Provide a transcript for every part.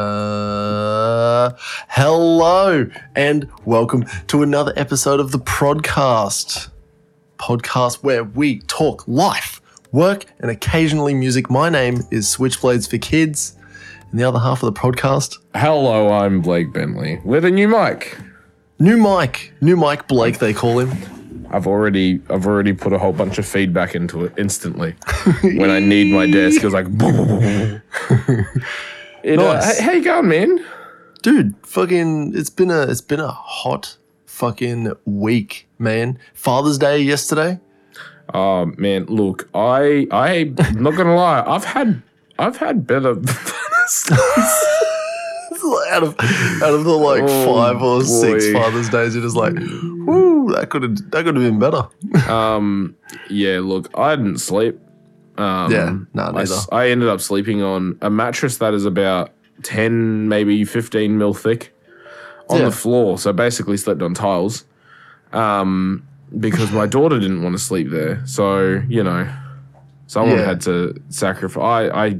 Uh, hello and welcome to another episode of the Prodcast, podcast where we talk life, work, and occasionally music. My name is Switchblades for Kids, and the other half of the podcast, Hello, I'm Blake Bentley with a new mic. new Mike, new Mike Blake, they call him. I've already I've already put a whole bunch of feedback into it instantly. when I need my desk, it's like. it, uh, Nice. hey, how you going, man? Dude, fucking, it's been a, it's been a hot fucking week, man. Father's Day yesterday. Oh man, look, I I'm not gonna lie, I've had I've had better. out of out of the like Oh, five or six. Father's Days, you're just like, whoo, that could have that could have been better. um, yeah, look, I didn't sleep. Um, Yeah, I, neither. s- I ended up sleeping on a mattress that is about ten, maybe fifteen mil thick, on Yeah. the floor. So basically, slept on tiles. Um, because my daughter didn't want to sleep there, so you know, someone Yeah. had to sacrifice. I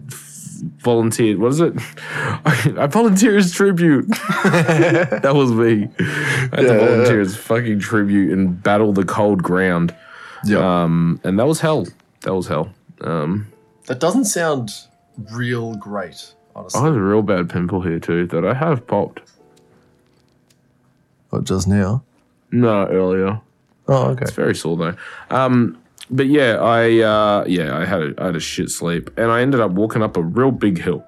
volunteered. What is it? I volunteer as tribute. that was me. I had Yeah, to yeah, volunteer as fucking tribute and battle the cold ground. Yeah, Um, and that was hell. That was hell. Um, that doesn't sound real great, honestly. I have a real bad pimple here too that I have popped. Not just now. No, earlier. Oh, okay. It's very sore though. Um, but yeah, I uh, yeah, I had a, I had a shit sleep, and I ended up walking up a real big hill,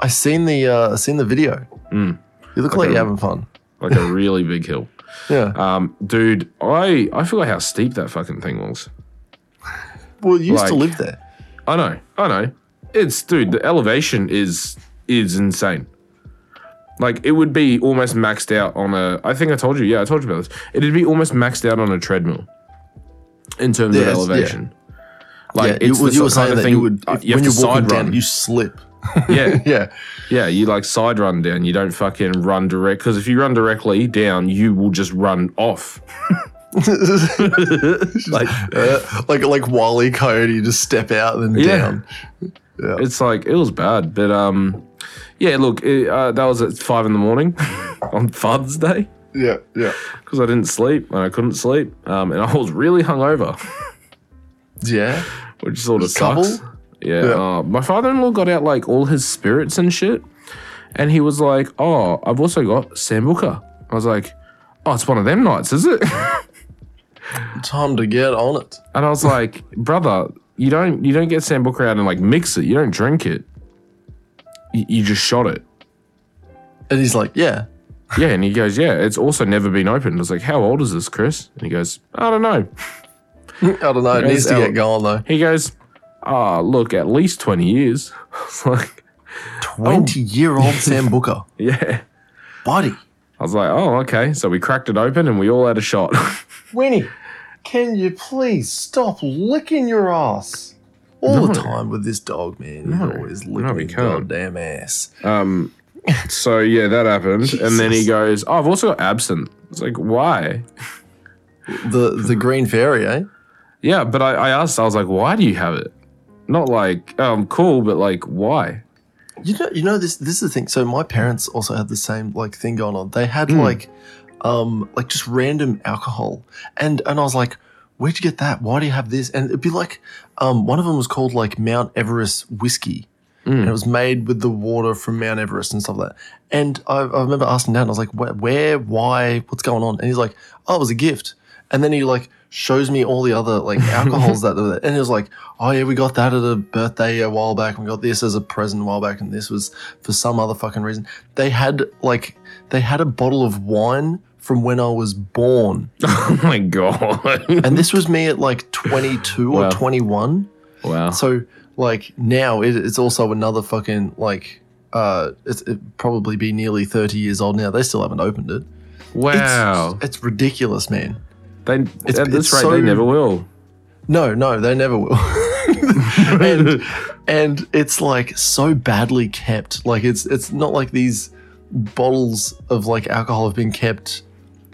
I seen the uh, I seen the video. Mm. You look like Okay. you're having fun. like a really big hill. Yeah. Um, dude, I I forgot how steep that fucking thing was. Well, you used to live there. I know, I know. It's dude, the elevation is is insane. Like it would be almost maxed out on a. I think I told you. Yeah, I told you about this. It'd be almost maxed out on a treadmill in terms Yeah, of it's- elevation. yeah, Like you, it's well, the you were saying of that thing you would uh, if- you have when to you're walking side down, run. you slip. yeah, yeah. yeah. You like side run down. You don't fucking run direct because if you run directly down, you will just run off. like Uh, like like Wally Coyote, just step out and then Yeah. down. Yeah. it's like it was bad, but um, yeah. Look, it, uh, that was at five in the morning on Father's Day. Yeah, yeah. because I didn't sleep and I couldn't sleep, um, and I was really hungover, Yeah. which sort of Couple? sucks. Yeah, Yeah. Uh, my father-in-law got out like all his spirits and shit, and he was like, "Oh, I've also got sambuca." I was like, "Oh, it's one of them nights, is it?" Time to get on it. and I was like, "Brother, you don't you don't get sambuca out and like mix it. You don't drink it. You, you just shot it." And he's like, yeah. Yeah, and he goes, "Yeah, it's also never been opened." I was like, "How old is this, Chris?" And he goes, "I don't know." I don't know. It Guys, needs to get going though. He goes, ah, look, at least 20 years. Like, 20 year old Sambuca. yeah. Buddy. I was like, oh, okay. So we cracked it open and we all had a shot. Winnie, can you please stop licking your ass? All the time with this dog, man. He's No. always No, licking we his goddamn ass. um, so yeah, that happened. And then he goes, oh, I've also got absinthe. It's like, why? The the green fairy, eh? Yeah, but I, I asked, I was like, why do you have it? Not like, um, cool, but like, why? You know, you know this. This is the thing. So my parents also had the same like thing going on. They had Mm. like, um, like just random alcohol, and and I was like, where'd you get that? Why do you have this? And it'd be like, um, one of them was called like Mount Everest whiskey, Mm. and it was made with the water from Mount Everest and stuff like that. And I, I remember asking Dad, and I was like, where, where, why, what's going on? And he's like, oh, it was a gift. And then he like shows me all the other like alcohols that were there. And he was like, oh yeah, we got that at a birthday a while back. And we got this as a present a while back. And this was for some other fucking reason. They had like, they had a bottle of wine from when I was born. Oh my God. And this was me at like 22 or 21. wow. So like now it, it's also another fucking like uh it's it probably be nearly 30 years old now. They still haven't opened it. Wow. It's, it's ridiculous, man. They, it's- at this rate, so- they never will. No, no, they never will. and and it's like so badly kept. Like it's it's not like these bottles of like alcohol have been kept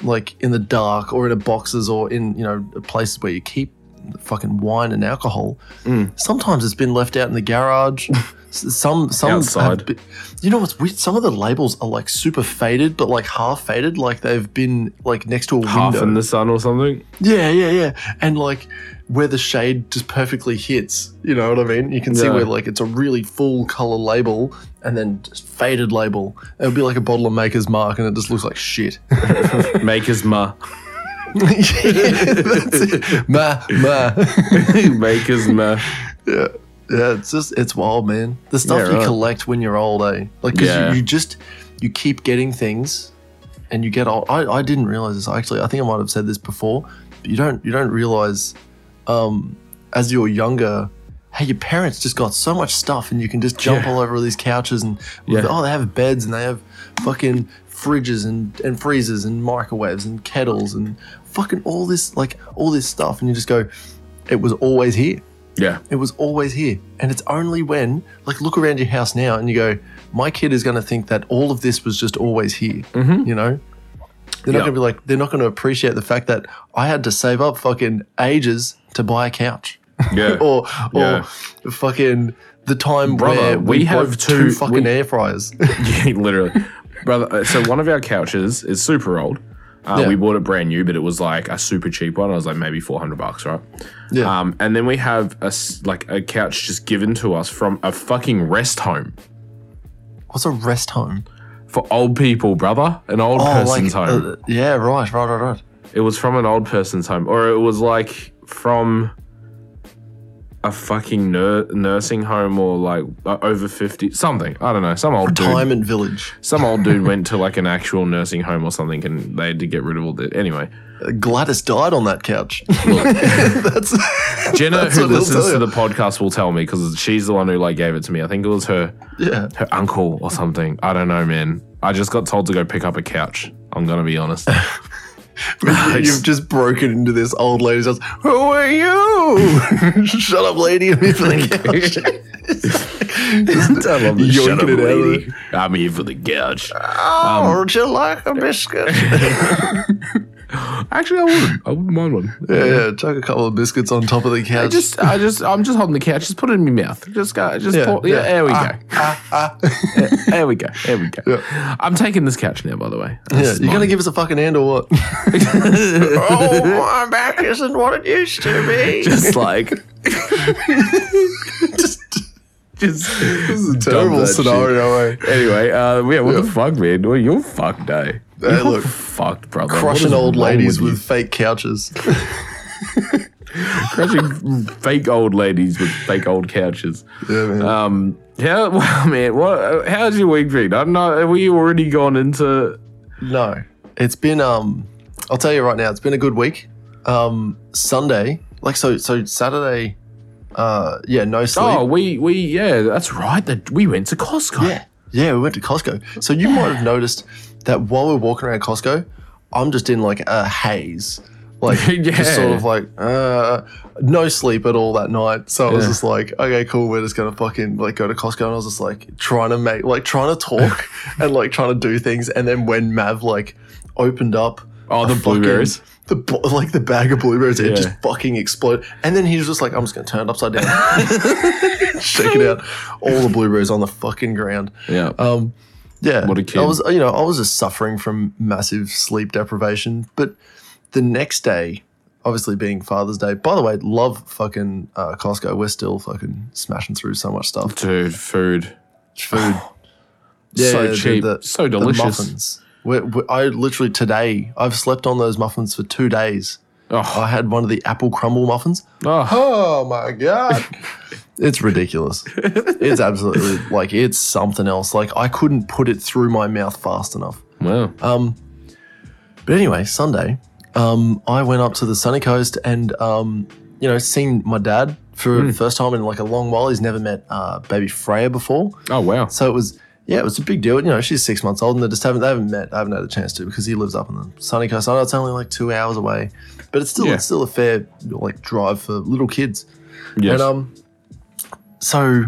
like in the dark or in a boxes or in you know places where you keep fucking wine and alcohol. Mm. Sometimes it's been left out in the garage. Some some Outside. be- you know what's weird? Some of the labels are like super faded, but like half faded, like they've been like next to a Half window. in the sun or something. Yeah, yeah, yeah. And like where the shade just perfectly hits. You know what I mean? You can see Yeah. where like it's a really full color label and then just faded label. It would be like a bottle of Maker's Mark and it just looks like shit. Maker's ma. Yeah, that's it. Ma, ma. Maker's ma. yeah. Yeah, it's just it's wild, man. The stuff Yeah, you collect when you're old, eh? Like, cause Yeah. you, you just you keep getting things, and you get old. I, I didn't realize this actually. I think I might have said this before. But you don't you don't realize, um, as you're younger, hey, your parents just got so much stuff, and you can just jump Yeah. all over these couches, and oh, they have beds, and they have fucking fridges and and freezers and microwaves and kettles and fucking all this like all this stuff, and you just go, it was always here. Yeah. It was always here. And it's only when, like, look around your house now and you go, my kid is going to think that all of this was just always here. Mhm. You know? They're not going to be like, they're not going to appreciate the fact that I had to save up fucking ages to buy a couch. Yeah. or, or Yeah. fucking the time Brother, where we, we have broke two- fucking we- air fryers. yeah, literally. Brother, uh, so one of our couches is super old. Uh, Yeah. We bought it brand new, but it was like a super cheap one. I was like maybe 400 bucks, right? yeah. Um, and then we have a like a couch just given to us from a fucking rest home What's a rest home? for old people, brother. An old person's home. uh, yeah, right, right, right, right. It was from an old person's home, or it was like from a fucking nur- nursing home, or like uh, over fifty something. I don't know. Some old dude. Retirement village. Some old dude went to like an actual nursing home or something, and they had to get rid of all the. Anyway, Gladys died on that couch. That's Jenna, That's who listens to the podcast, will tell me because she's the one who like gave it to me. I think it was her yeah. her uncle or something. I don't know, man. I just got told to go pick up a couch. I'm gonna be honest. You've just broken into this old lady's house. Who are you? Shut up, lady. I'm here for the couch. I love this. Shut up, it out of lady. I'm here for the couch. oh, um, would you like a biscuit? Actually, I wouldn't. I wouldn't mind one. yeah, yeah. Chuck a couple of biscuits on top of the couch. I just, I just, I'm just holding the couch. Just put it in my mouth. Just go. Just Yeah, pour, yeah, yeah. There we Ah, go. ah, ah. Yeah, there we go. There we go. Yeah. I'm taking this couch now. By the way. yeah, you're gonna give us a fucking hand or what? oh, my back isn't what it used to be. just like just, just this is a terrible scenario, eh? Anyway, uh, yeah, what Yeah. the fuck, man? Well, you're fucked, eh? Hey, You're look. fucked, brother. Crushing old ladies with, with fake couches. crushing fake old ladies with fake old couches. yeah, man. Um, how, well, man, what? How's your week been? I don't know. Have we already gone into? No, it's been um. I'll tell you right now, it's been a good week. Um, Sunday, like so, so Saturday, uh, yeah, no sleep. Oh, we we yeah, that's right. That we went to Costco. yeah, yeah, we went to Costco. So you might have noticed that while we're walking around Costco, I'm just in like a haze, like just sort of like uh, no sleep at all that night. So I was Yeah. just like, okay, cool, we're just gonna fucking like go to Costco, and I was just like trying to make like trying to talk and like trying to do things, and then when Mav like opened up. Oh, the blueberries. The like the bag of blueberries, it Yeah. just fucking exploded. And then he was just like, "I'm just gonna turn it upside down, shake it out." All the blueberries on the fucking ground. Yeah. Um, yeah, What a kid. I was, you know, I was just suffering from massive sleep deprivation. But the next day, obviously being Father's Day. By the way, love fucking uh, Costco. We're still fucking smashing through so much stuff. Dude, food. Food, yeah, so the- cheap. the- so the delicious. muffins. we we I literally today I've slept on those muffins for two days. Oh, I had one of the apple crumble muffins. oh. Oh my god. it's ridiculous. It's absolutely like it's something else. Like I couldn't put it through my mouth fast enough. Wow. Um but anyway, Sunday, um I went up to the sunny coast and um you know, seen my dad for the first time in like a long while. He's never met uh baby Freya before. oh wow. So it was yeah, it was a big deal. You know, she's six months old and they just haven't they haven't met. I haven't had a chance to because he lives up on the sunny coast. I know it's only like two hours away. But it's still Yeah. it's still a fair like drive for little kids. Yes. And um, so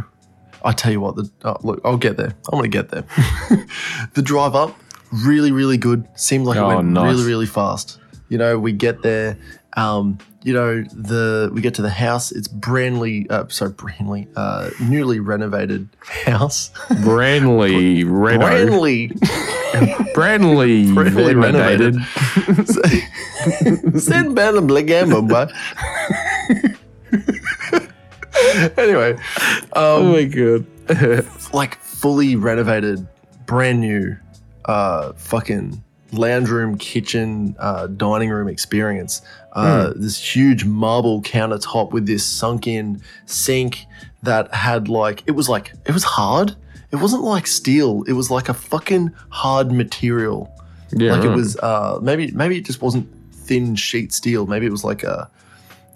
I tell you what, the oh, look, I'll get there. I'm gonna get there. the drive up, really, really good. Seemed like it Oh, went nice. really, really fast. You know, we get there. Um, you know, the we get to the house. It's brandly, uh, sorry, brandly, uh, newly renovated house. Branley, Renault, brandly, Branley, Branley renovated. Send Bellum Legamo, but anyway, Oh um, my god. like fully renovated, brand new, uh, fucking lounge room, kitchen, uh, dining room experience. Uh, This huge marble countertop with this sunk-in sink that had like it was like it was hard. It wasn't like steel. It was like a fucking hard material. yeah, like it was uh maybe maybe it just wasn't thin sheet steel. Maybe it was like a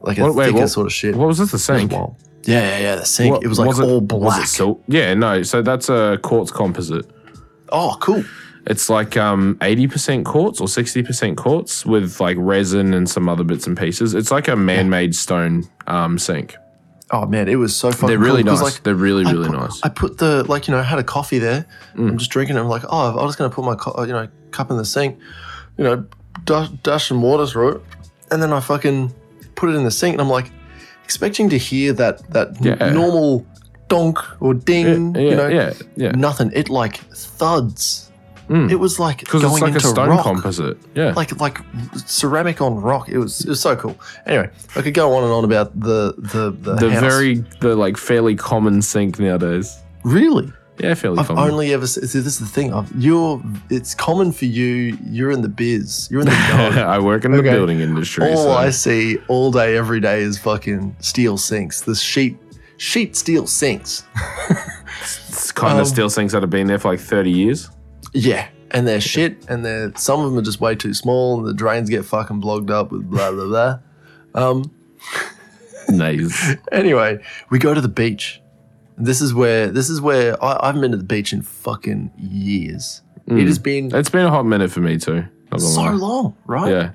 like a What- wait, thicker what- sort of shit. What was this? The sink? Yeah, yeah, yeah. The sink. What- it was like all black. Was it sil- yeah, no. So that's a quartz composite. oh, cool. It's like um eighty percent quartz or sixty percent quartz with like resin and some other bits and pieces. It's like a man-made stone um sink. Oh man, it was so fun. They're really cool nice. Like, They're really I really put, nice. I put the like you know I had a coffee there. Mm. I'm just drinking. it. I'm like, oh, I'm just gonna put my co- you know cup in the sink, you know, dash, dash some water through it, and then I fucking put it in the sink, and I'm like, expecting to hear that that n- normal donk or ding, yeah, you know, yeah, yeah. nothing. It like thuds. Mm. It was like Because going it's like a stone rock. composite. Yeah. like like ceramic on rock. It was it was so cool. Anyway, I could go on and on about the the the, the very the like fairly common sink nowadays. really. Yeah, fairly I've common. only ever se- see, this is the thing. I've, you're it's common for you. You're in the biz. You're in the. I work in the Okay. building industry. all so. I see all day, every day is fucking steel sinks. The sheet sheet steel sinks. it's kind um, of steel sinks that have been there for like 30 years. Yeah, and they're shit, and they're some of them are just way too small, and the drains get fucking blocked up with blah blah blah. Um, Nice. anyway, we go to the beach. This is where this is where I, I haven't been to the beach in fucking years. It has been It's been a hot minute for me too. So lie. long, right? Yeah.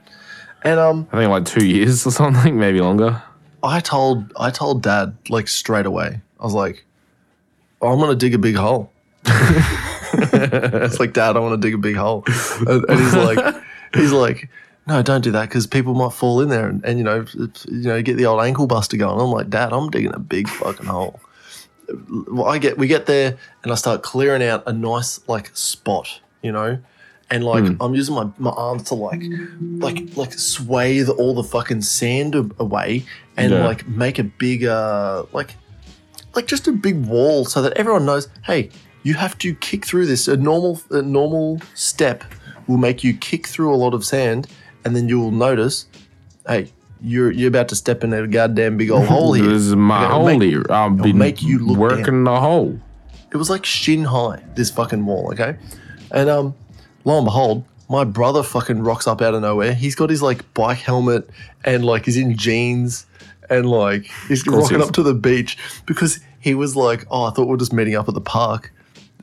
And um, I think like two years or something, maybe longer. I told I told Dad like straight away. I was like, oh, "I'm gonna dig a big hole." it's like, Dad, I want to dig a big hole, and, and he's like, he's like, no, don't do that because people might fall in there and, and you know, you know, get the old ankle buster going. I'm like, Dad, I'm digging a big fucking hole. Well, I get we get there and I start clearing out a nice like spot, you know, and like I'm using my, my arms to like like like swathe all the fucking sand away and Yeah. like make a big uh like like just a big wall so that everyone knows hey you have to kick through this. A normal a normal step will make you kick through a lot of sand and then you'll notice hey you're you're about to step in a goddamn big old hole here. This is my hole make- here. I've been make you look working the hole. it was like shin high this fucking wall okay? And um lo and behold my brother fucking rocks up out of nowhere. He's got his like bike helmet and like he's in jeans and like he's course he up to the beach because he was like oh i thought we're just meeting up at the park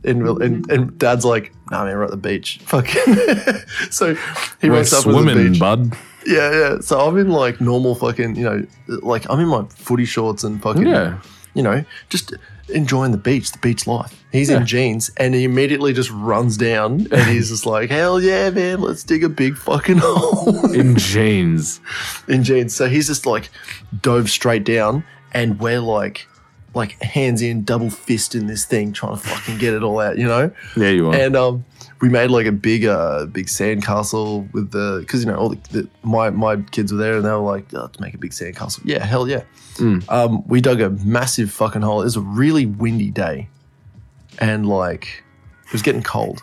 and, and, mm-hmm. and dad's like, nah, man, we're at the beach. Fucking. so he We're rocks up at the swimming, beach. bud. Yeah, yeah. So I'm in like normal fucking, you know, like I'm in my footy shorts and fucking, Yeah. you know, just enjoying the beach, the beach life. He's Yeah. in jeans and he immediately just runs down and he's just like, hell yeah, man, let's dig a big fucking hole In jeans. in jeans. So he's just like dove straight down and we're like, like hands in, double fist in this thing, trying to fucking get it all out, you know? Yeah, you are. And um, we made like a big, uh, big sandcastle with the, because you know all the, the my my kids were there and they were like, oh, let's make a big sandcastle. Yeah, hell yeah. Mm. Um, we dug a massive fucking hole. It was a really windy day, and like it was getting cold,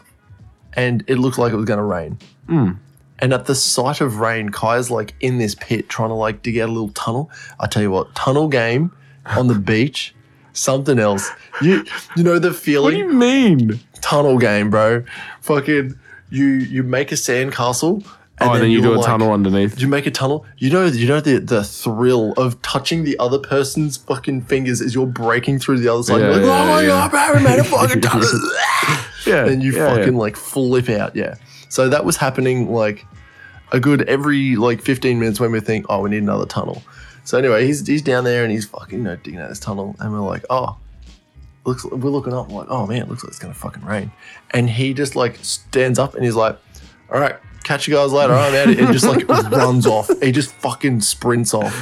and it looked like it was going to rain. Mm. And at the sight of rain, Kai's like in this pit trying to like dig out a little tunnel. I tell you what, tunnel game on the beach, something else. You you know the feeling. What do you mean? tunnel game, bro. Fucking you you make a sandcastle oh, and then you do a like- tunnel underneath. You make a tunnel. You know you know the the thrill of touching the other person's fucking fingers as you're breaking through the other side. Yeah, you're like, yeah, oh my yeah. god, bro, we made a fucking tunnel. Yeah. and you fucking like flip out, yeah. So that was happening like a good every like 15 minutes when we think, oh, we need another tunnel. So anyway, he's he's down there and he's fucking you know, digging out this tunnel, and we're like, oh, looks we're looking up like, oh man, it looks like it's gonna fucking rain. And he just like stands up and he's like, all right, catch you guys later. I'm out. And just like runs off. He just fucking sprints off.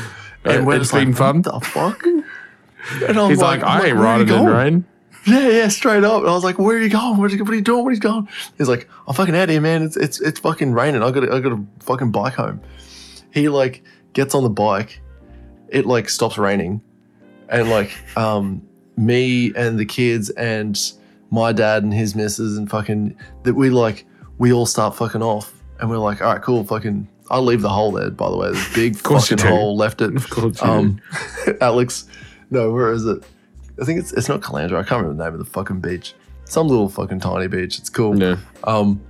Uh, and we're It's just like, fun. what the fuck? And I'm He's like, I'm I ain't "Where riding in going?" rain. Yeah, yeah, straight up. And I was like, "Where are you going? What are you, what are you doing? What are you doing?" He's like, "I'm fucking out of here, man. It's it's it's fucking raining. I got I got to fucking bike home." He like gets on the bike. It like stops raining, and like um me and the kids and my dad and his missus and fucking that we like we all start fucking off, and we're like, "All right, cool, fucking." I'll leave the hole there. By the way, there's a big fucking hole left it. Of course Um, Alex, no, where is it? I think it's it's not Caloundra. I can't remember the name of the fucking beach. Some little fucking tiny beach. It's cool. Yeah, Um,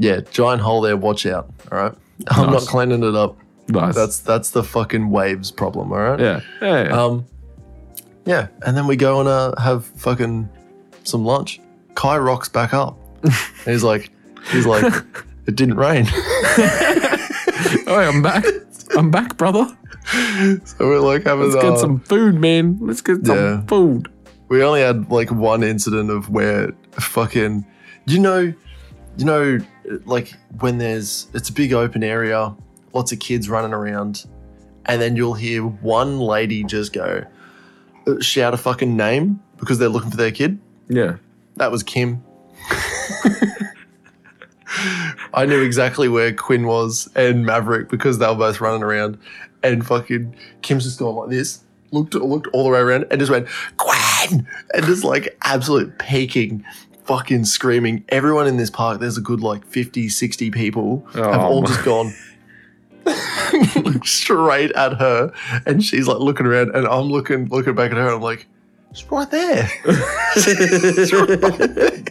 yeah, giant hole there. Watch out. All right. I'm Nice. not cleaning it up. Nice. That's that's the fucking waves problem. All right. yeah, yeah. yeah. Um, yeah, and then we go and uh, have fucking some lunch. Kai rocks back up. And he's like, he's like, it didn't rain. oh, I'm back. I'm back, brother. so we're like having Let's get uh, some food, man. Let's get some Yeah. food. we only had like one incident of where fucking you know you know like when there's it's a big open area lots of kids running around and then you'll hear one lady just go uh, shout a fucking name because they're looking for their kid Yeah. that was kim I knew exactly where Quinn was and Maverick because they were both running around, and fucking Kim's just going like this, looked looked all the way around, and just went Quinn, and just like absolute peaking, fucking screaming. Everyone in this park, there's a good like 50, 60 people, have Oh, all my- just gone. straight at her and she's like looking around and I'm looking looking back at her and I'm like she's right there She's right there.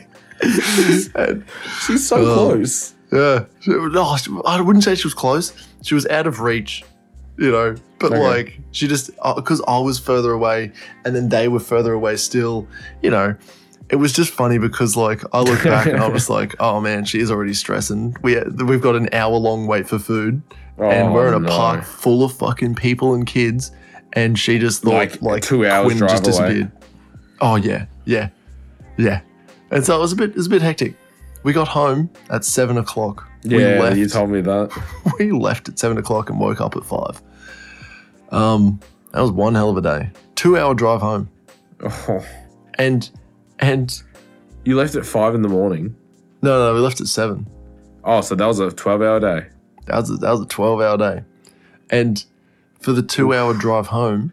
And- She's so Oh. close. yeah. She- No, I wouldn't say she was close. She was out of reach, you know. But Okay. like, she just uh, because I was further away, and then they were further away still. You know, it was just funny because like I look back and I was like, oh man, she is already stressing. We we've got an hour long wait for food, and Oh, we're in a no. park full of fucking people and kids, and she just thought Like, like, two hours Quinn drive just away. disappeared. Oh yeah, yeah, yeah. And so it was a bit it was a bit hectic. We got home at seven o'clock. we Yeah, left you told me that. we left at seven o'clock and woke up at five. Um, that was one hell of a day. Two hour drive home, Oh. and and You left at five in the morning. no, no, we left at seven. Oh, so that was a 12 hour day. That was a, that was a twelve hour day, and for the two hour drive home,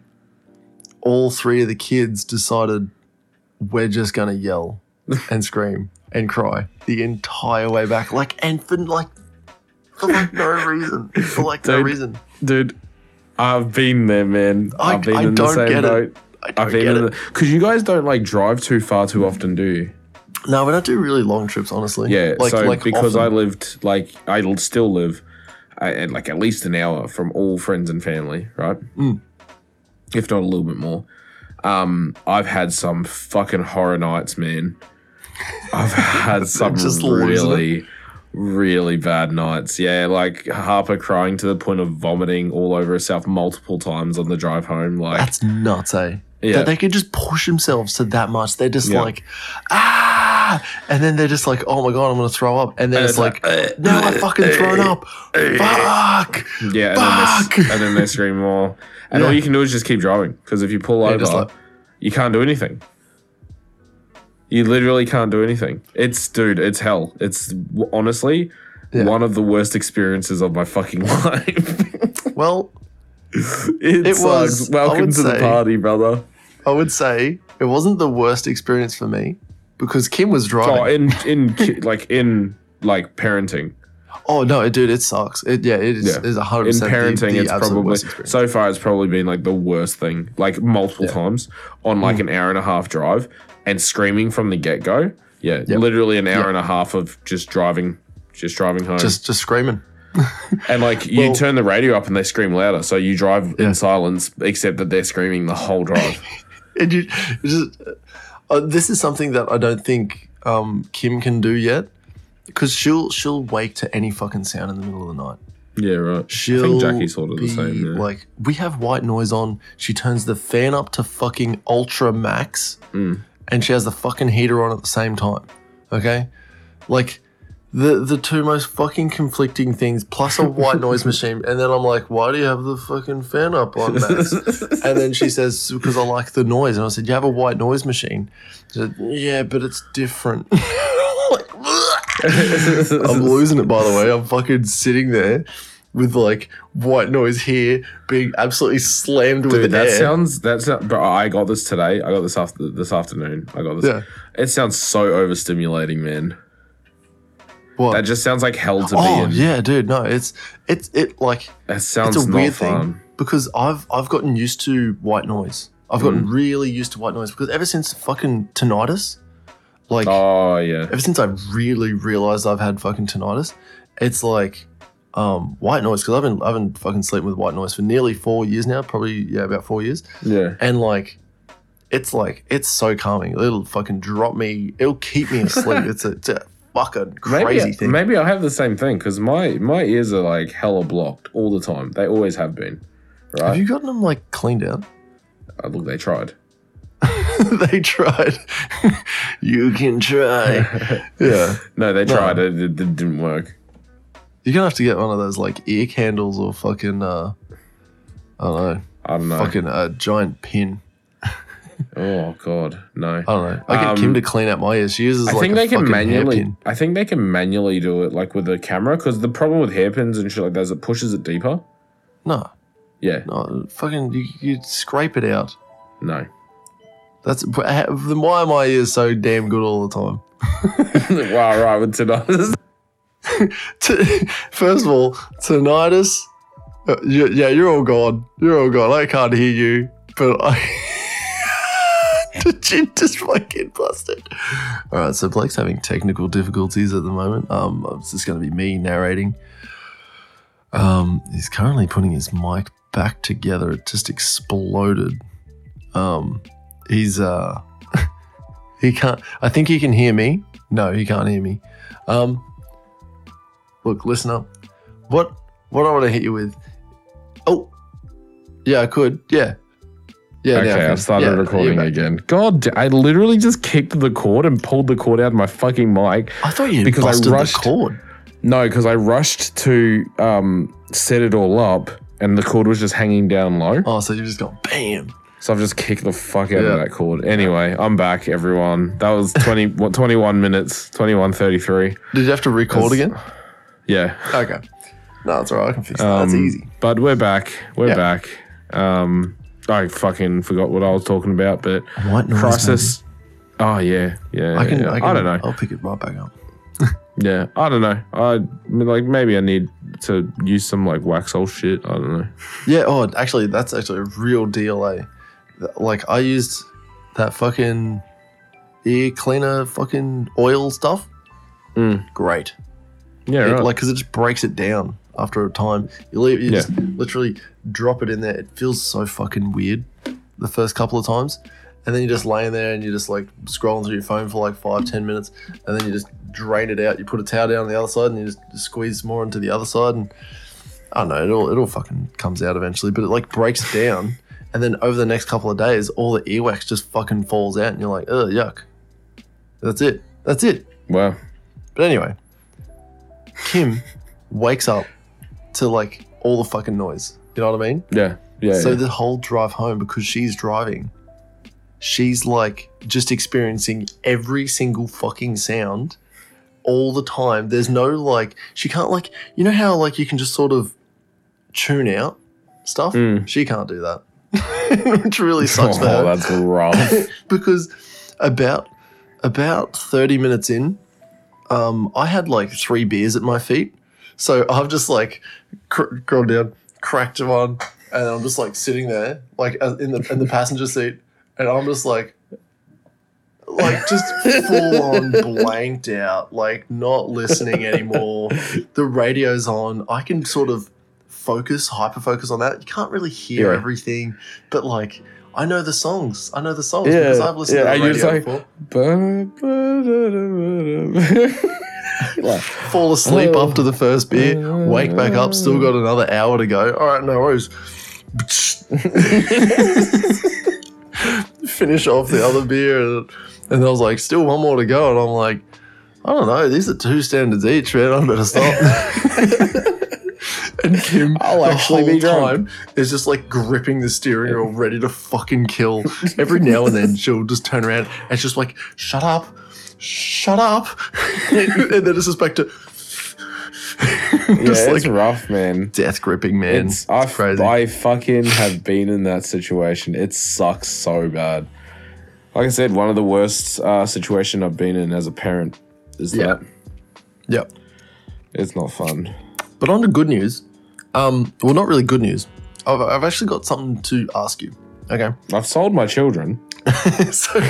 all three of the kids decided we're just gonna yell and scream and cry the entire way back, like and for like for like no reason, for like no reason. Dude, I've been there, man. I- I've been I in the don't same get it. I don't I've been get it. because you guys don't like drive too far too often, do you? No, we don't do really long trips, honestly. Yeah. like, so like because I lived like I still live uh, at like at least an hour from all friends and family, right? Mm. If not a little bit more. Um, I've had some fucking horror nights, man. I've had some Just really, really bad nights. Yeah, like Harper crying to the point of vomiting all over herself multiple times on the drive home. Like, That's nuts, eh? Yeah. That they can just push themselves to that much. They're just Yeah. like, ah, and then they're just like, oh my god, I'm gonna throw up, and then And it's, like, like, no, I uh, fucking uh, thrown up. Uh, Fuck. Yeah, and then, they, Fuck. s- and then they scream more. And all you can do is just keep driving because if you pull over, like- you can't do anything. You literally can't do anything. It's dude, it's hell. It's honestly Yeah. one of the worst experiences of my fucking life. Well, it, It sucks. was, Welcome to the party, brother. I would say it wasn't the worst experience for me because Kim was oh, driving. Oh, in in like in like parenting. Oh no, dude, it sucks. It yeah, it is Yeah. a hundred In parenting, the, the it's probably so far. It's probably been like the worst thing, like multiple Yeah. times on like mm. an hour and a half drive and screaming from the get go. Yeah, Yep. literally an hour Yep. and a half of just driving, just driving home. just just screaming. and like you well- turn the radio up and they scream louder, so you drive Yeah. in silence, except that they're screaming the whole drive. And you just, uh, this is something that I don't think um, Kim can do yet, because she'll she'll wake to any fucking sound in the middle of the night. yeah, right. She'll I think Jackie's sort of the same. Yeah. Like we have white noise on. She turns the fan up to fucking ultra max, Mm. and she has the fucking heater on at the same time. Okay, like the the two most fucking conflicting things, plus a white noise machine. And then I'm like, why do you have the fucking fan up on, Max? and then she says, because I like the noise. And I said, you have a white noise machine. She said, yeah, but it's different. Like, I'm losing it, by the way. I'm fucking sitting there with like white noise here being absolutely slammed with Dude, that air. sounds that's. But I got this today. I got this after this afternoon. I got this. Yeah. It sounds so overstimulating, man. What? That just sounds like hell to oh be in. yeah, dude. No, it's it's it like That sounds it's a weird fun. thing because I've I've gotten used to white noise. I've gotten Mm. really used to white noise because ever since fucking tinnitus, like Oh yeah. ever since I really realized I've had fucking tinnitus, it's like um, white noise because I've been I've been fucking sleeping with white noise for nearly four years now, probably yeah about four years, Yeah. and like it's like it's so calming. It'll fucking drop me. It'll keep me asleep. it's a, it's a fucking crazy Maybe, thing. maybe I'll have the same thing because my my ears are like hella blocked all the time. They always have been. Have you gotten them like cleaned out? Uh, look, they tried. they tried. you can try. Yeah. No, they No. tried. It, it, it didn't work. You're gonna have to get one of those like ear candles or fucking uh I don't know. I don't know. Fucking a giant pin. Oh god, no. I don't know. I get Um, Kim to clean out my ears. She uses I like think they can manually. hairpin. I think they can manually do it like with a camera because the problem with hairpins and shit like that is it pushes it deeper. No, Yeah, no, fucking you, you scrape it out. no. That's then why are my ears so damn good all the time? wow, right with tinnitus. First of all, tinnitus. uh, Yeah, you're all gone. You're all gone. I can't hear you, but I. just fucking busted. All right, so Blake's having technical difficulties at the moment. Um, it's just going to be me narrating. Um, he's currently putting his mic back together. It just exploded. Um, he's uh, he can't. I think he can hear me. No, he can't hear me. Um, look, listen up. What what I want to hit you with? Oh, yeah, I could. Yeah, yeah. okay. I started Yeah, recording again. God, da- I literally just kicked the cord and pulled the cord out of my fucking mic. I thought you Because I rushed- the cord. No, because I rushed to um, set it all up, and the cord was just hanging down low. Oh, so you just got bam. So I've just kicked the fuck out Yeah. of that cord. Anyway, I'm back, everyone. That was 20, what, 21 minutes, 21.33. Did you have to record That's- again? Yeah. Okay. No, that's alright. I can fix that. That's Um, easy. But we're back. We're Yeah. back. Um, I fucking forgot what I was talking about, but White noise, Crisis. Oh, yeah. Yeah. I can, yeah. I can. don't know. I'll pick it right back up. Yeah. I don't know. I mean, like maybe I need to use some like wax Waxsol shit. I don't know. Yeah. Oh, actually, that's actually a real deal. Eh? Like I used that fucking ear cleaner, fucking oil stuff. Mm. Great. Yeah. It- right. like because it just breaks it down after a time. You leave, you Yeah. just literally drop it in there. It feels so fucking weird the first couple of times, and then you're just laying there and you're just like scrolling through your phone for like five ten minutes, and then you just drain it out. You put a towel down on the other side, and you just, just squeeze more into the other side, and I don't know. It all it all fucking comes out eventually, but it like breaks down. And then over the next couple of days, all the earwax just fucking falls out, and you're like, "Ugh, yuck." That's it. That's it. Wow. But anyway, Kim wakes up to like all the fucking noise. You know what I mean? yeah. Yeah. so yeah. the whole drive home, because she's driving, she's like just experiencing every single fucking sound all the time. There's no like, she can't like, you know how like you can just sort of tune out stuff? Mm. She can't do that. Which really sucks for oh, her that's rough. because about about 30 minutes in um i had like three beers at my feet so i've just like cr- gone down cracked one and i'm just like sitting there like uh, in the in the passenger seat and i'm just like like just full on blanked out like not listening anymore the radio's on i can sort of focus hyper focus on that you can't really hear Yeah. everything but like I know the songs. I know the songs Yeah, because I've listened yeah, to the radio like- before. Like, Fall asleep Oh. after the first beer, wake back up, still got another hour to go. All right, no worries. Finish off the other beer, and, and I was like, still one more to go, and I'm like, I don't know. These are two standards each, man. I better stop. and Kim, I'll the actually whole be drunk. time, is just like gripping the steering wheel, ready to fucking kill. Every now and then, she'll just turn around and just like, "Shut up, shut up," and then it's just back to Yeah, just it's like rough, man. death gripping, man. It's, It's, I, crazy. I fucking have been in that situation. It sucks so bad. Like I said, one of the worst uh, situation I've been in as a parent is Yeah. that. yep. It's not fun. But on to good news. Um, well, not really good news. I've, I've actually got something to ask you. Okay. I've sold my children. so,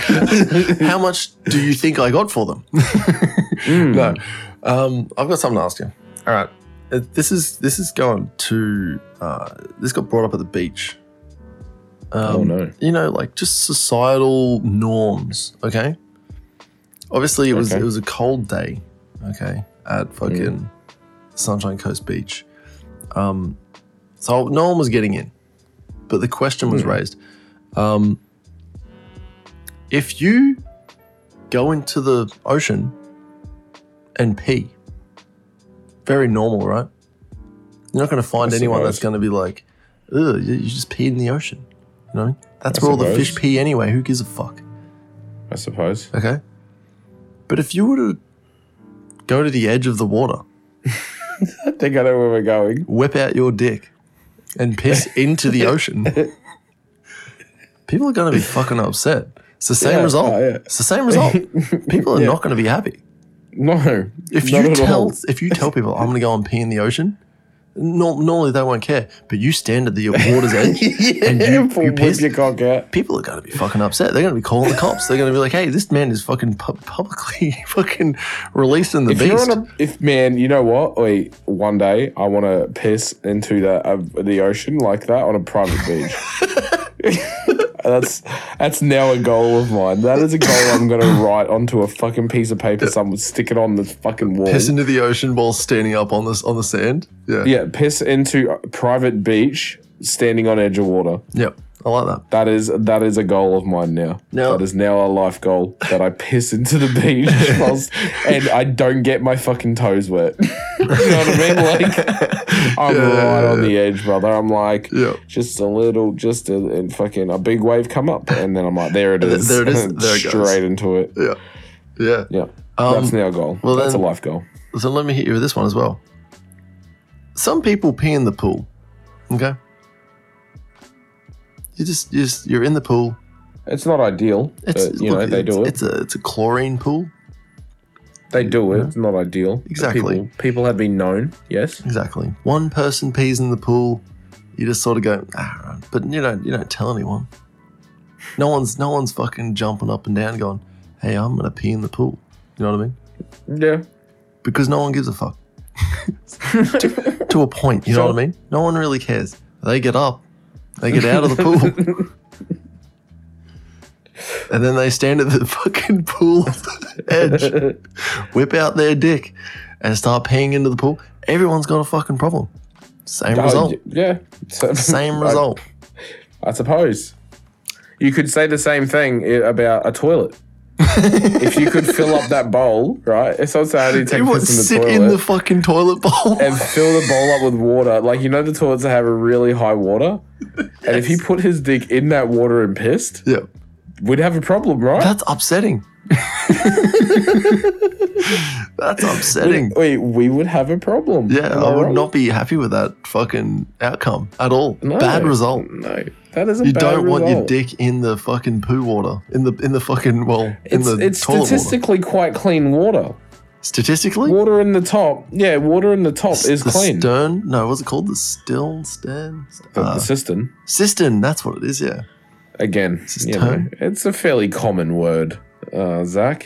how much do you think I got for them? Hmm. No, um, I've got something to ask you. All right, Uh, this is this is going to uh, this got brought up at the beach. Um, Oh, no. You know, like just societal norms. Okay. Obviously, it was Okay. it was a cold day. Okay, at fucking Sunshine Coast Beach. Um, so no one was getting in, but the question was Hmm. raised. Um, if you go into the ocean and pee, very normal, right? You're not going to find I anyone that's going to be like, "Ugh, you you just peed in the ocean." You know, that's I where all the suppose. fish pee anyway. Who gives a fuck? I suppose. Okay. But if you were to go to the edge of the water, I think I know where we're going. whip out your dick, and piss into the ocean, people are going to be fucking upset. It's the same Yeah, result. oh, yeah. It's the same result. People are Yeah. not going to be happy. No. If you tell all. if you tell people I'm going to go and pee in the ocean, no, normally they won't care. But you stand at the water's edge, and you, pull- you piss. your cock out. People are going to be fucking upset. They're going to be calling the cops. They're going to be like, "Hey, this man is fucking pu- publicly fucking releasing the If beast." you're on a, if man, you know what? Wait, one day I want to piss into the uh, the ocean like that on a private beach. That's that's now a goal of mine. That is a goal I'm gonna write onto a fucking piece of paper. Someone stick it on the fucking wall. piss into the ocean while standing up on this on the sand. Yeah. yeah, piss into private beach, standing on edge of water. Yep. I like that. That is that is a goal of mine now. Now- that is now a life goal that I piss into the beach whilst, and I don't get my fucking toes wet. you know what I mean? Like I'm right on the edge, brother. I'm like Yeah. just a little, just a and fucking a big wave come up, and then I'm like, there it is, There it is. There it straight into it. Yeah. Yeah. Yeah, Um, that's now a goal. well that's then- a life goal. So let me hit you with this one as well. Some people pee in the pool. Okay. You just, you just you're in the pool. It's not ideal, It's but you know look, they it's, do it. It's a it's a chlorine pool. They do it. It's not ideal. Exactly. People, people have been known. Yes. Exactly. One person pees in the pool. You just sort of go, ah, right." but you don't you don't tell anyone. No one's no one's fucking jumping up and down going, hey, I'm gonna pee in the pool. You know what I mean? Yeah. Because no one gives a fuck. to a point, you know what I mean? No one really cares. They get up, they get out of the pool. And then they stand at the fucking pool edge, whip out their dick, and start peeing into the pool. Everyone's got a fucking problem. Same Oh, result. yeah. Same result. I, suppose. You could say the same thing about a toilet. If you could fill up that bowl, right? It's "How do you take piss in the sit toilet?" in the fucking toilet bowl. and fill the bowl up with water. Like you know the toilets that have a really high water, and if he put his dick in that water and pissed, yeah, we'd have a problem, right? that's upsetting. that's upsetting. Wait, we would have a problem. Yeah, Am I would wrong? not be happy with that fucking outcome at all. No. Bad result. No, that is a You don't want your dick in the fucking poo water. In the in the fucking well in It's, the it's toilet water. statistically quite clean water. Statistically, Water in the top, yeah, water in the top is the clean. stern. No, what's it called? The still stern. The, Uh, the cistern, cistern. That's what it is. Yeah. again, you know, it's a fairly common word, uh, Zakk.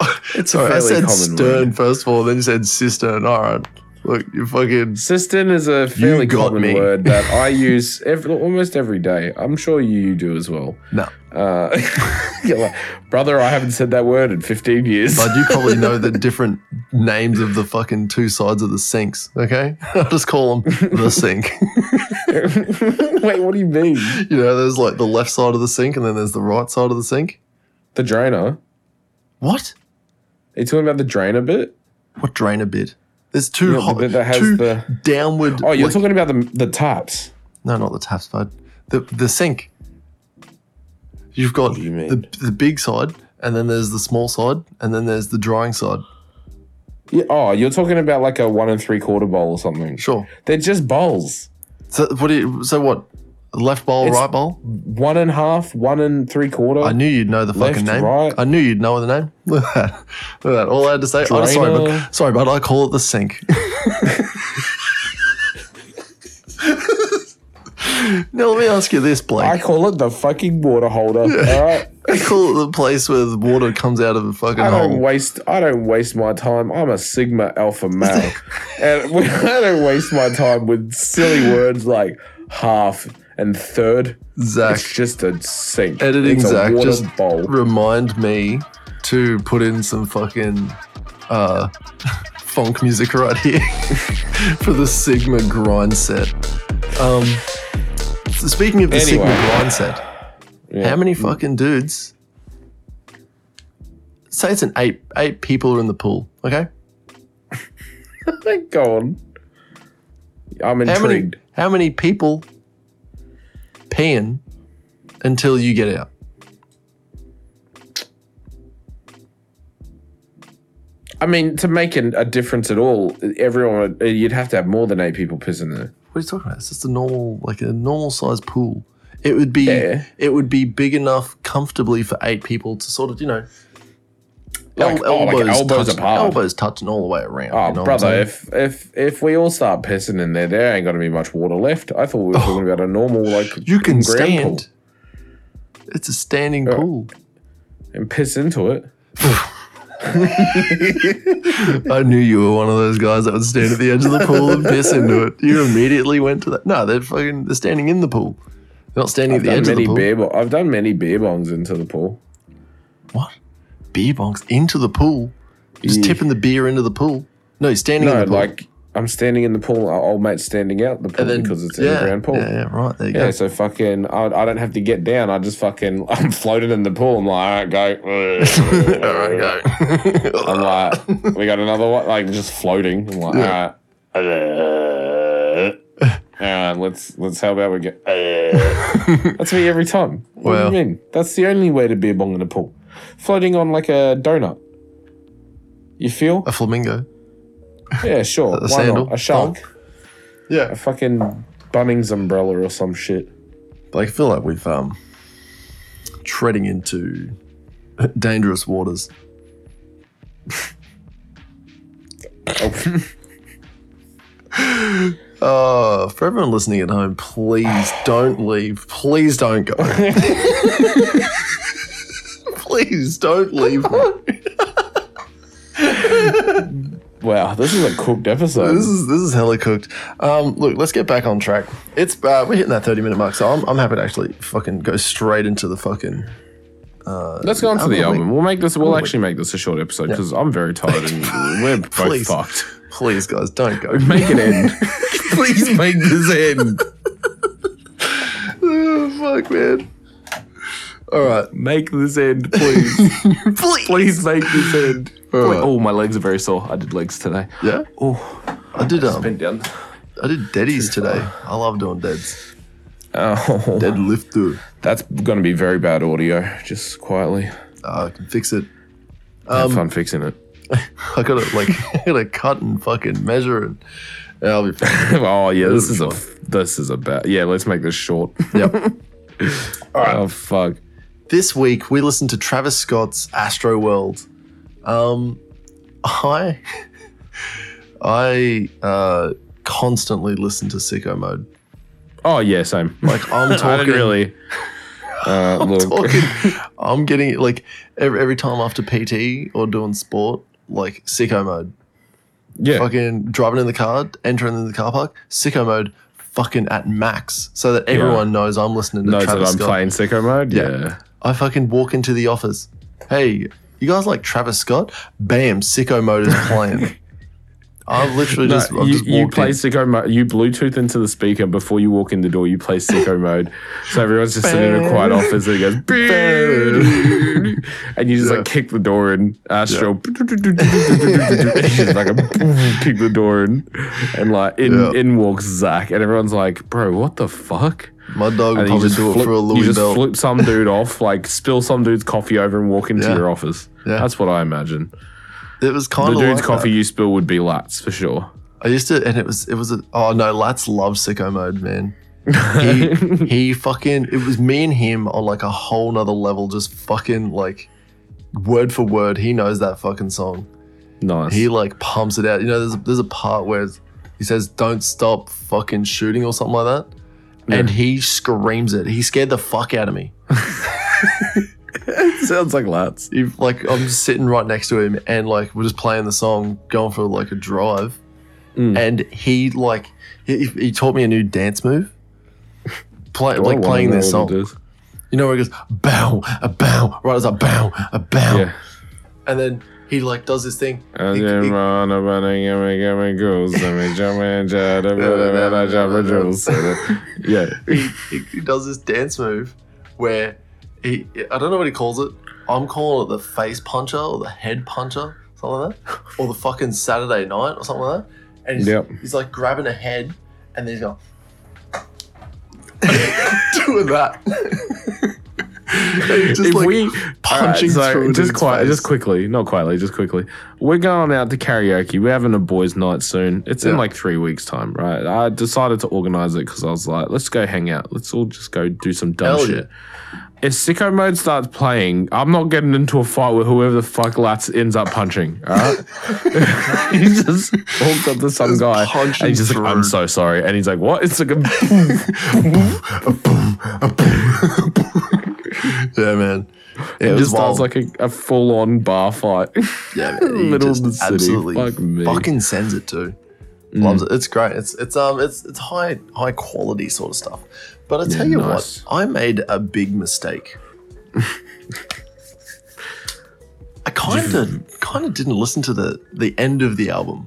It's a Sorry, I said common stern word. first of all, then you said cistern. All right. Look, you fucking. Cistern is a fairly got common me. word that I use every, almost every day. I'm sure you do as well. No. Uh, you're like, brother, I haven't said that word in 15 years. But you probably know the different names of the fucking two sides of the sinks, okay? I'll just call them the sink. Wait, what do you mean? you know, there's like the left side of the sink and then there's the right side of the sink. The drainer? What? Are you talking about the drainer bit? What drainer bit? There's two Yeah, hot, that has two the- downward. Oh, you're like- talking about the the taps. no, not the taps, bud. The the sink. You've got you the the big side, and then there's the small side, and then there's the drying side. Yeah, oh, you're talking about like a one and three quarter bowl or something. Sure. They're just bowls. So what? Do you, so what? Left bowl, It's- right bowl. One and a half, one and three quarter. I knew you'd know the fucking Left, name. right. I knew you'd know the name. Look at that. Look at that. All I had to say. Oh, sorry, Drainer. but sorry, but I call it the sink. now let me ask you this, Blake. I call it the fucking water holder. All right. I call it the place where the water comes out of a fucking I don't hole. waste. I don't waste my time. I'm a sigma alpha male, and I don't waste my time with silly words like half and third. Zach, It's just a sink. editing it's a Zach water just bowl. remind me to put in some fucking uh, funk music right here for the Sigma grind set. Um, so speaking of the Sigma Anyway. grind set, Yeah. how many fucking dudes? Say it's an eight eight people are in the pool. Okay, Go on. I'm how many intrigued. how many people peeing until you get out? I mean, to make an, a difference at all, everyone would- you'd have to have more than eight people pissing there. What are you talking about? It's just a normal, like a normal sized pool. It would be, Yeah. it would be big enough comfortably for eight people to sort of, you know, Like, el- oh, like elbows touching, apart. elbows touching all the way around. Oh, you know brother, if if if we all start pissing in there, there ain't gonna be much water left. I thought we were talking about a normal like you can stand, it's a standing Uh, pool. pool and piss into it. I knew you were one of those guys that would stand at the edge of the pool and piss into it. You immediately went to that. No, they're fucking, they're standing in the pool. They're not standing I've at the edge of the pool. beer. I've done many beer bongs into the pool. what? Beer bongs into the pool? Just Yeah. tipping the beer into the pool? No, standing in No, the pool. like I'm standing in the pool. Our old mate's standing out the pool then because it's yeah, in the ground pool. Yeah, yeah, right. There you Yeah, go. so fucking, I, I don't have to get down. I just fucking, I'm floating in the pool. I'm like, all right, go. All right, go. I'm like, we got another one, like just floating. I'm like, Yeah. all right. All right, let's let's how about we get That's me every time. What Well. do you mean? That's the only way to be a bong in a pool. Floating on like a donut. You feel? a flamingo. Yeah, sure. A Why sandal? not? A shark? Yeah. A fucking Bunnings umbrella or some shit. Like, I feel like we've um treading into dangerous waters. Uh, for everyone listening at home, please don't leave. Please don't go. Please don't leave. me. wow, this is a cooked episode. This is this is hella cooked. Um, look, let's get back on track. It's uh, we're hitting that thirty minute mark, so I'm, I'm happy to actually fucking go straight into the fucking. Let's go on to the album. We'll make this. We'll actually make this a short episode because I'm very tired and we're both Please. fucked. Please, guys, don't go. Make it end. Please make this end. oh, fuck, man. All right, Make this end, please. please. please make this end. All right. Oh, my legs are very sore. I did legs today. Yeah, Oh, I did. Um, bent down. I did deadies today. I love doing deads. Oh, Deadlifter. that's going to be very bad audio. Just quietly. Uh, I can fix it. Have fun fixing it. I gotta like, I gotta cut and fucking measure and. Yeah, I'll be fine. oh yeah, this is a this is a bad. Yeah, let's make this short. Yep. Oh fuck. This week we listened to Travis Scott's Astro World. Um, I, I uh, constantly listen to Sicko Mode. Oh yeah, same. Like I'm talking, really. Uh, look, talking. I'm getting like every, every time after PT or doing sport, like Sicko Mode. yeah, Fucking driving in the car, entering in the car park, Sicko Mode, fucking at max, so that everyone knows I'm listening to knows that I'm Scott. playing sicko mode. Yeah. Yeah. I fucking walk into the office. Hey, you guys like Travis Scott? Bam, Sicko Mode is playing. I've literally No, just, I've you, just you play in. sicko mode. You Bluetooth into the speaker before you walk in the door. You play sicko mode, so everyone's just sitting in a quiet office and it goes, "Beep." and you just Yeah. like kick the door in. Astro, and you just like kick the door in, and like in Yeah. in walks Zach, and everyone's like, "Bro, what the fuck?" My dog would probably just do flip, it for a you just belt. flip some dude off, like spill some dude's coffee over and walk into Yeah. your office. Yeah. That's what I imagine. It was kind of The of dude's like coffee that. you spill would be Lats for sure. I used to, and it was, it was a, oh no, Lats love sicko mode, man. He, he fucking, it was me and him on like a whole nother level, just fucking like word for word. He knows that fucking song. Nice. He like pumps it out. You know, there's a, there's a part where he says, "Don't stop fucking shooting" or something like that, and he screams it. He scared the fuck out of me. Sounds like Lats. He, like I'm just sitting right next to him, and like we're just playing the song, going for like a drive, Mm. and he like he, he taught me a new dance move. Play, Do like playing this song, you know where he goes bow a bow, right as a bow a bow, Yeah. and then he like does this thing. And He- then he- run up and give me, give me goose, and me jump and jump, and I jump and juice. Yeah. he, he, he does this dance move where he I don't know what he calls it. I'm calling it the face puncher or the head puncher, something like that, or the fucking Saturday night or something like that. And he's, Yep. he's like grabbing a head and then he's going doing that. Just if like we punching Alright, through just quiet, just quickly, not quietly, just quickly. We're going out to karaoke. We're having a boys' night soon. It's in like three weeks' time, right? I decided to organize it because I was like, let's go hang out. Let's all just go do some dumb Hell shit. If sicko mode starts playing, I'm not getting into a fight with whoever the fuck Lats ends up punching. All right, he just walked up to some Just guy and he's just like, "I'm so sorry," and he's like, "What?" It's like a yeah, man. It it just wild. starts like a, a full on bar fight. yeah, man. Middle of the city. Absolutely Fuck. Mm. fucking sends it too. Loves it. It's great. It's it's um it's it's high high quality sort of stuff. But I tell Yeah, you nice. what, I made a big mistake. I kind of kind of didn't listen to the the end of the album.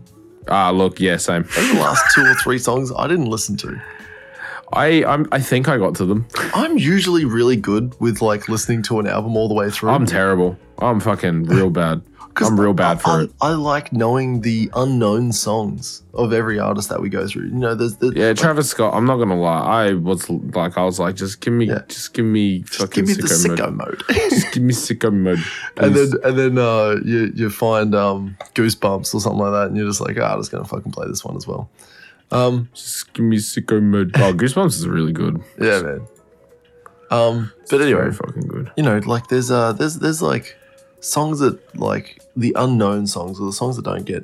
Ah, look, yeah, same. The last two or three songs I didn't listen to. I I'm, I think I got to them. I'm usually really good with like listening to an album all the way through. I'm terrible. I'm fucking real bad. I'm real bad for I, it. I like knowing the unknown songs of every artist that we go through. You know, there's the Yeah, Travis Scott. I'm not gonna lie. I was like, I was like, just give me, Yeah. just give me just fucking give me the sicko, mode. mode. Just give me sicko mode. and then and then uh, you you find um, goosebumps or something like that, and you're just like, ah, I'm just gonna fucking play this one as well. Um, just give me sicko mode. Oh, Goosebumps is really good. yeah, man. Um, but anyway, Very fucking good. you know, like there's uh there's there's like songs that like the unknown songs or the songs that don't get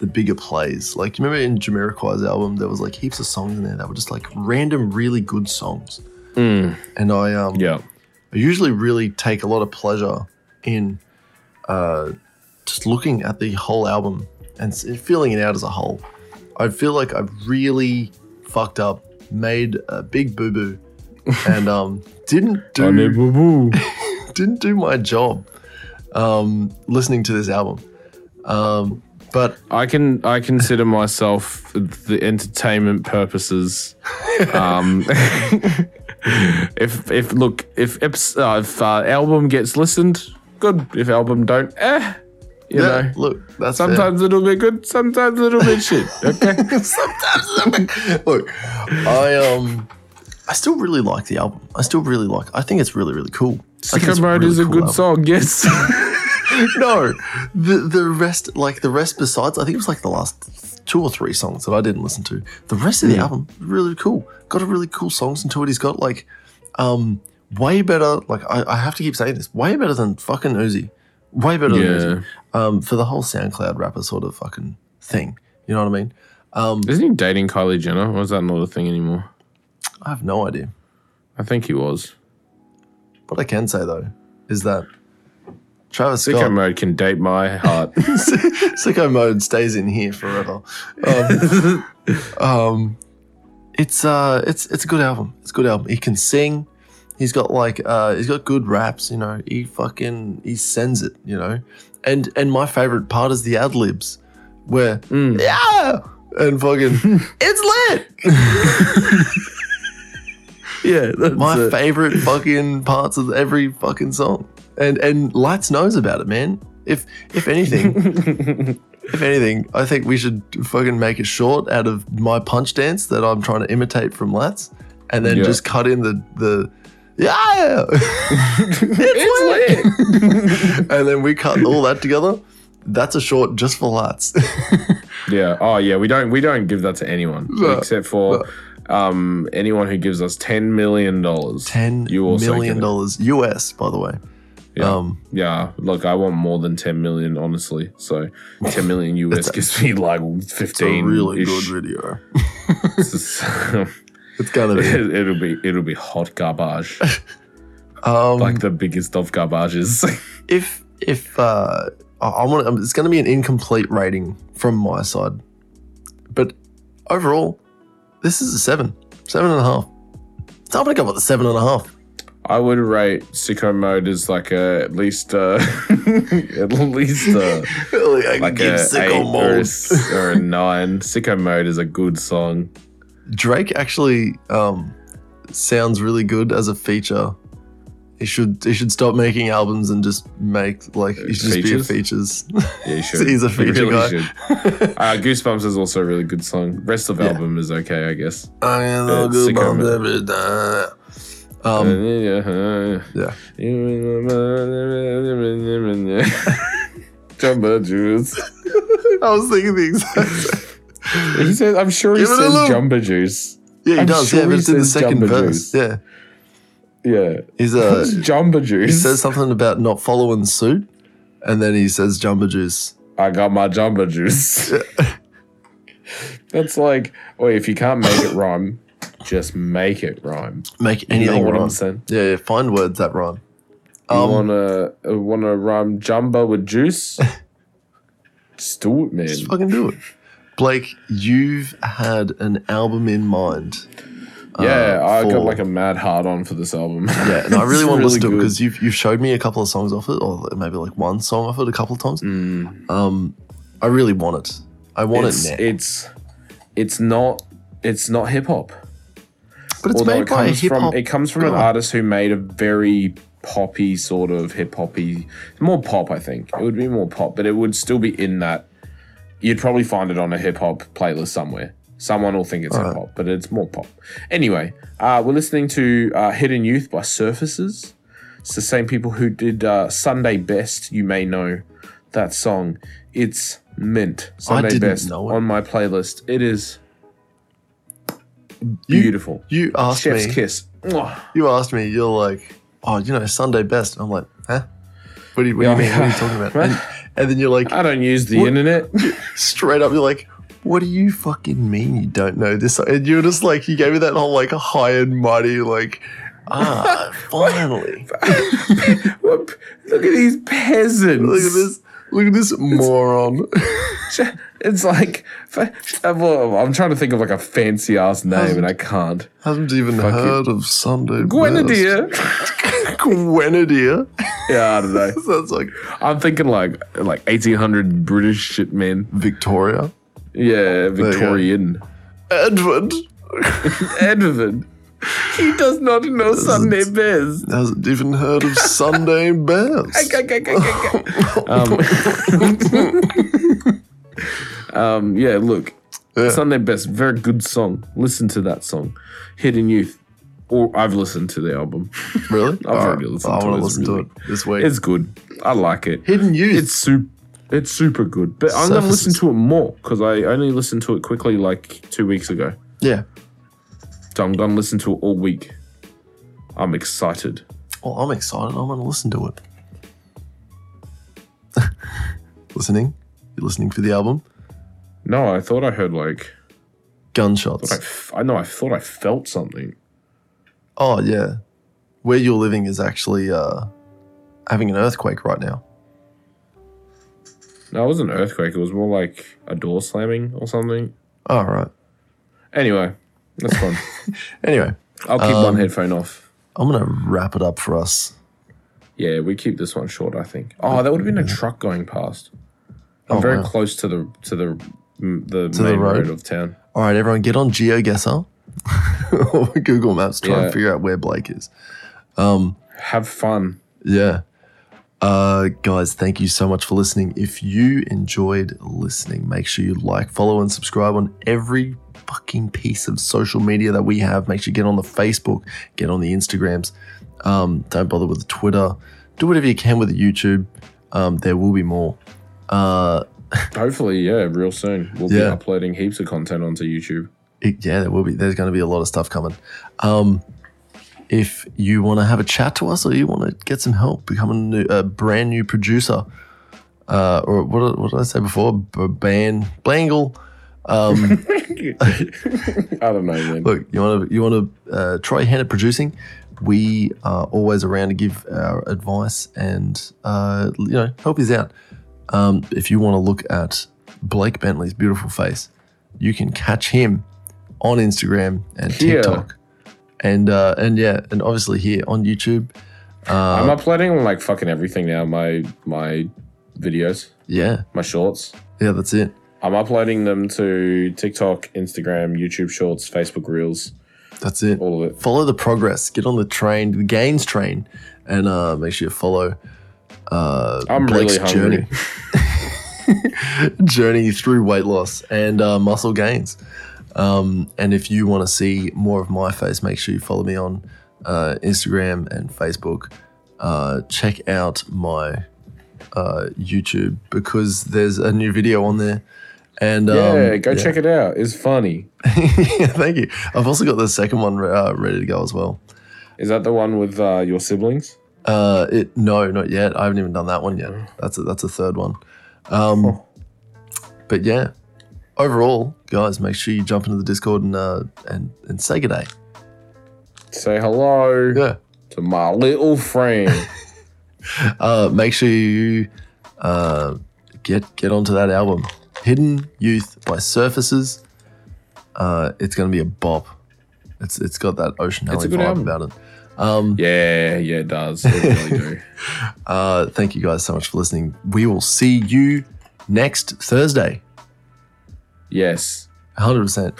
the bigger plays. Like you remember in Jamiroquai's album, there was like heaps of songs in there that were just like random, really good songs. Mm, And I um yeah. I usually really take a lot of pleasure in uh, just looking at the whole album and feeling it out as a whole. I feel like I've really fucked up, made a big boo boo, and um, didn't do didn't do my job um, listening to this album. Um, but I can I consider myself the entertainment purposes. Um, if if look if eps- uh, if uh, album gets listened, good. If album don't, eh, you yeah, know. look, that's fair. Sometimes it'll be good, sometimes it'll be shit. Okay. Sometimes, look, I um, I still really like the album. I still really like. I think it's really really cool. Sicko Mode really is a cool good album. song, yes. no, the the rest, like the rest besides, I think it was like the last two or three songs that I didn't listen to. The rest of the album, really cool. Got a really cool songs into it. He's got like, um, way better. Like I, I have to keep saying this, way better than fucking Uzi. Way better Yeah. than. Um, for the whole SoundCloud rapper sort of fucking thing. You know what I mean? Um, Isn't he dating Kylie Jenner? Or is that not a thing anymore? I have no idea. I think he was. What I can say though is that Travis Sicko Scott, Mode can date my heart. sicko mode stays in here forever. Um, um, it's uh, it's it's a good album. It's a good album. He can sing. He's got like uh, he's got good raps. You know, he fucking he sends it. You know, and and my favorite part is the ad libs. where Mm. yeah, and fucking it's lit. Yeah, that's My it. favorite fucking parts of every fucking song, and and Lights knows about it, man. If if anything, if anything, I think we should fucking make a short out of my punch dance that I'm trying to imitate from Lights, and then Yeah. just cut in the the yeah, it's lit. and then we cut all that together. That's a short just for Lights. yeah. Oh yeah. We don't we don't give that to anyone No, except for um anyone who gives us ten million dollars. Ten You also million dollars US, by the way. Yeah. Um, Yeah, look, I want more than 10 million, honestly. So 10 million US gives me like it's a 15. really good video. It's gonna be. it'll be it'll be hot garbage, Um, like the biggest of garbages. if if uh, I, want, it's going to be an incomplete rating from my side, but overall, this is a seven, seven and a half. So I'm gonna go with the seven and a half. I would rate Sicko Mode as like a at least uh, at least uh, Really, I like a eight or a, or a nine. Sicko Mode is a good song. Drake actually um, sounds really good as a feature. He should he should stop making albums and just make like he should just Features? be a features. Yeah, you should. He's a feature guy. Uh, Goosebumps is also a really good song. Rest of Yeah. album is okay, I guess. I am Yeah, no good sicko on mode. every time. Um, yeah. yeah, Jumbo juice. I was thinking the exact same. He says, I'm sure he Give it a says look. jumbo juice. Yeah, he I'm does. sure yeah, but he it's in the says second Jamba verse. Juice. Yeah, Yeah. he's uh, It's jumbo he juice. says something about not following suit, and then he says jumbo juice. I got my jumbo juice. That's like, wait, if you can't make it rhyme, just make it rhyme. Make anything what rhyme. I'm saying? Yeah, yeah, find words that rhyme. You Um, wanna uh, wanna rhyme jumbo with juice? Just do it, man. Just fucking do it. Blake, you've had an album in mind. Yeah, uh, I for- got like a mad hard on for this album. Yeah, and I really want to listen to it because you've you've showed me a couple of songs off it, or maybe like one song off it a couple of times. Mm, Um, I really want it. I want it's, it now. it's it's not it's not hip hop. but it's Although made it by hip from hop. it comes from an artist who made a very poppy sort of hip hoppy more pop, I think. It would be more pop, but it would still be in that you'd probably find it on a hip hop playlist somewhere. Someone will think it's hip hop, but it's more pop. Anyway, uh, we're listening to uh, Hidden Youth by Surfaces. It's the same people who did uh, Sunday Best. You may know that song. It's mint. Sunday didn't Best know it. on my playlist. It is beautiful. You asked Chef's me. kiss. You asked me. You're like, oh, you know, Sunday best. I'm like, huh? What do you, what do you mean? What are you talking about? And, then you're like, I don't use the What? internet. straight up, you're like, what do you fucking mean you don't know this? And you're just like, you gave me that whole like high and mighty, like, ah, finally. Look at these peasants. Look at this. Look at this moron. It's like uh, well, I'm trying to think of like a fancy ass name and I can't. Haven't even Fuck heard of Sunday Grenadier. Grenadier. Yeah, I don't know. Sounds like I'm thinking like like 1800 British shit, man. Victoria. Yeah. Victorian. Edward Edward. He does not know Sunday best. hasn't even heard of Sunday best. um, um, yeah, look, Yeah. Sunday Best, very good song. Listen to that song, Hidden Youth. Or I've listened to the album. Really? I've already listened I to want it. to It's listen really- to it this week. It's good. I like it. Hidden Youth. It's super. It's super good, but I'm gonna listen to it more because I only listened to it quickly like two weeks ago. yeah. So I'm gonna listen to it all week. I'm excited. Well, I'm excited. I'm going to listen to it. listening? You're listening for the album? No, I thought I heard like Gunshots. I, f- I know I thought I felt something. Oh, yeah. Where you're living is actually uh, having an earthquake right now. No, it wasn't an earthquake. It was more like a door slamming or something. All right. Anyway, that's fun. Anyway, I'll keep one Um, headphone off. I'm going to wrap it up for us. Yeah, we keep this one short. I think. Oh, that would have been a truck going past. I'm Oh, very wow. close to the to the the the main road? road? of town. All right, everyone, get on GeoGuessr Google Maps. Try Yeah. and figure out where Blake is. Have fun. Yeah. Uh, guys, thank you so much for listening. If you enjoyed listening, make sure you like, follow, and subscribe on every fucking piece of social media that we have. Make sure you get on the Facebook, get on the Instagrams. Um, don't bother with the Twitter. Do whatever you can with the YouTube. Um, there will be more. Uh, Hopefully, yeah, real soon we'll be uploading heaps of content onto YouTube. It, yeah, there will be. There's going to be a lot of stuff coming. Um, if you want to have a chat to us or you want to get some help becoming a, new, a brand new producer, uh, or what, what did I say before? Ban Blangle. Um, I don't know, man. look, you want to you want to uh, try your hand at producing. We are always around to give our advice and uh, you know help you out. Um, if you want to look at Blake Bentley's beautiful face, you can catch him on Instagram and. TikTok, and uh, and yeah, and obviously here on YouTube. I'm uploading on like fucking everything now. My my videos, Yeah, my shorts. yeah, that's it. I'm uploading them to TikTok, Instagram, YouTube Shorts, Facebook Reels, That's it. all of it. Follow the progress. Get on the train, the gains train, and uh, make sure you follow uh, I'm Blake's really journey journey through weight loss and uh, muscle gains. Um, and if you want to see more of my face, make sure you follow me on uh, Instagram and Facebook. Uh, check out my uh, YouTube because there's a new video on there. And um, Yeah, go check it out. It's funny. yeah, thank you. I've also got the second one uh, ready to go as well. Is that the one with uh, your siblings? Uh, it no, not yet. I haven't even done that one yet. That's a, that's a third one. Um, but yeah, overall, guys, make sure you jump into the Discord and uh, and and say good day. Say hello Yeah. to my little friend. Uh, make sure you uh, get get onto that album, Hidden Youth by Surfaces. Uh, it's gonna be a bop. It's it's got that Ocean Alley vibe album. about it. Um, yeah, yeah, it does. It really do. uh, thank you guys so much for listening. We will see you next Thursday. Yes. 100%.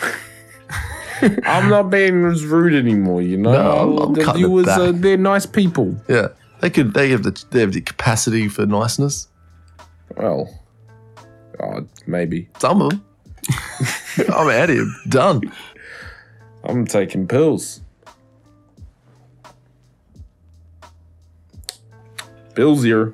I'm not being as rude anymore, you know. No, I'm- I'm The cutting it viewers, uh, back. they're nice people. Yeah. They could they have the they have the capacity for niceness. Well, oh, maybe. Some of them. I'm out of here. Done. I'm taking pills. Pills here.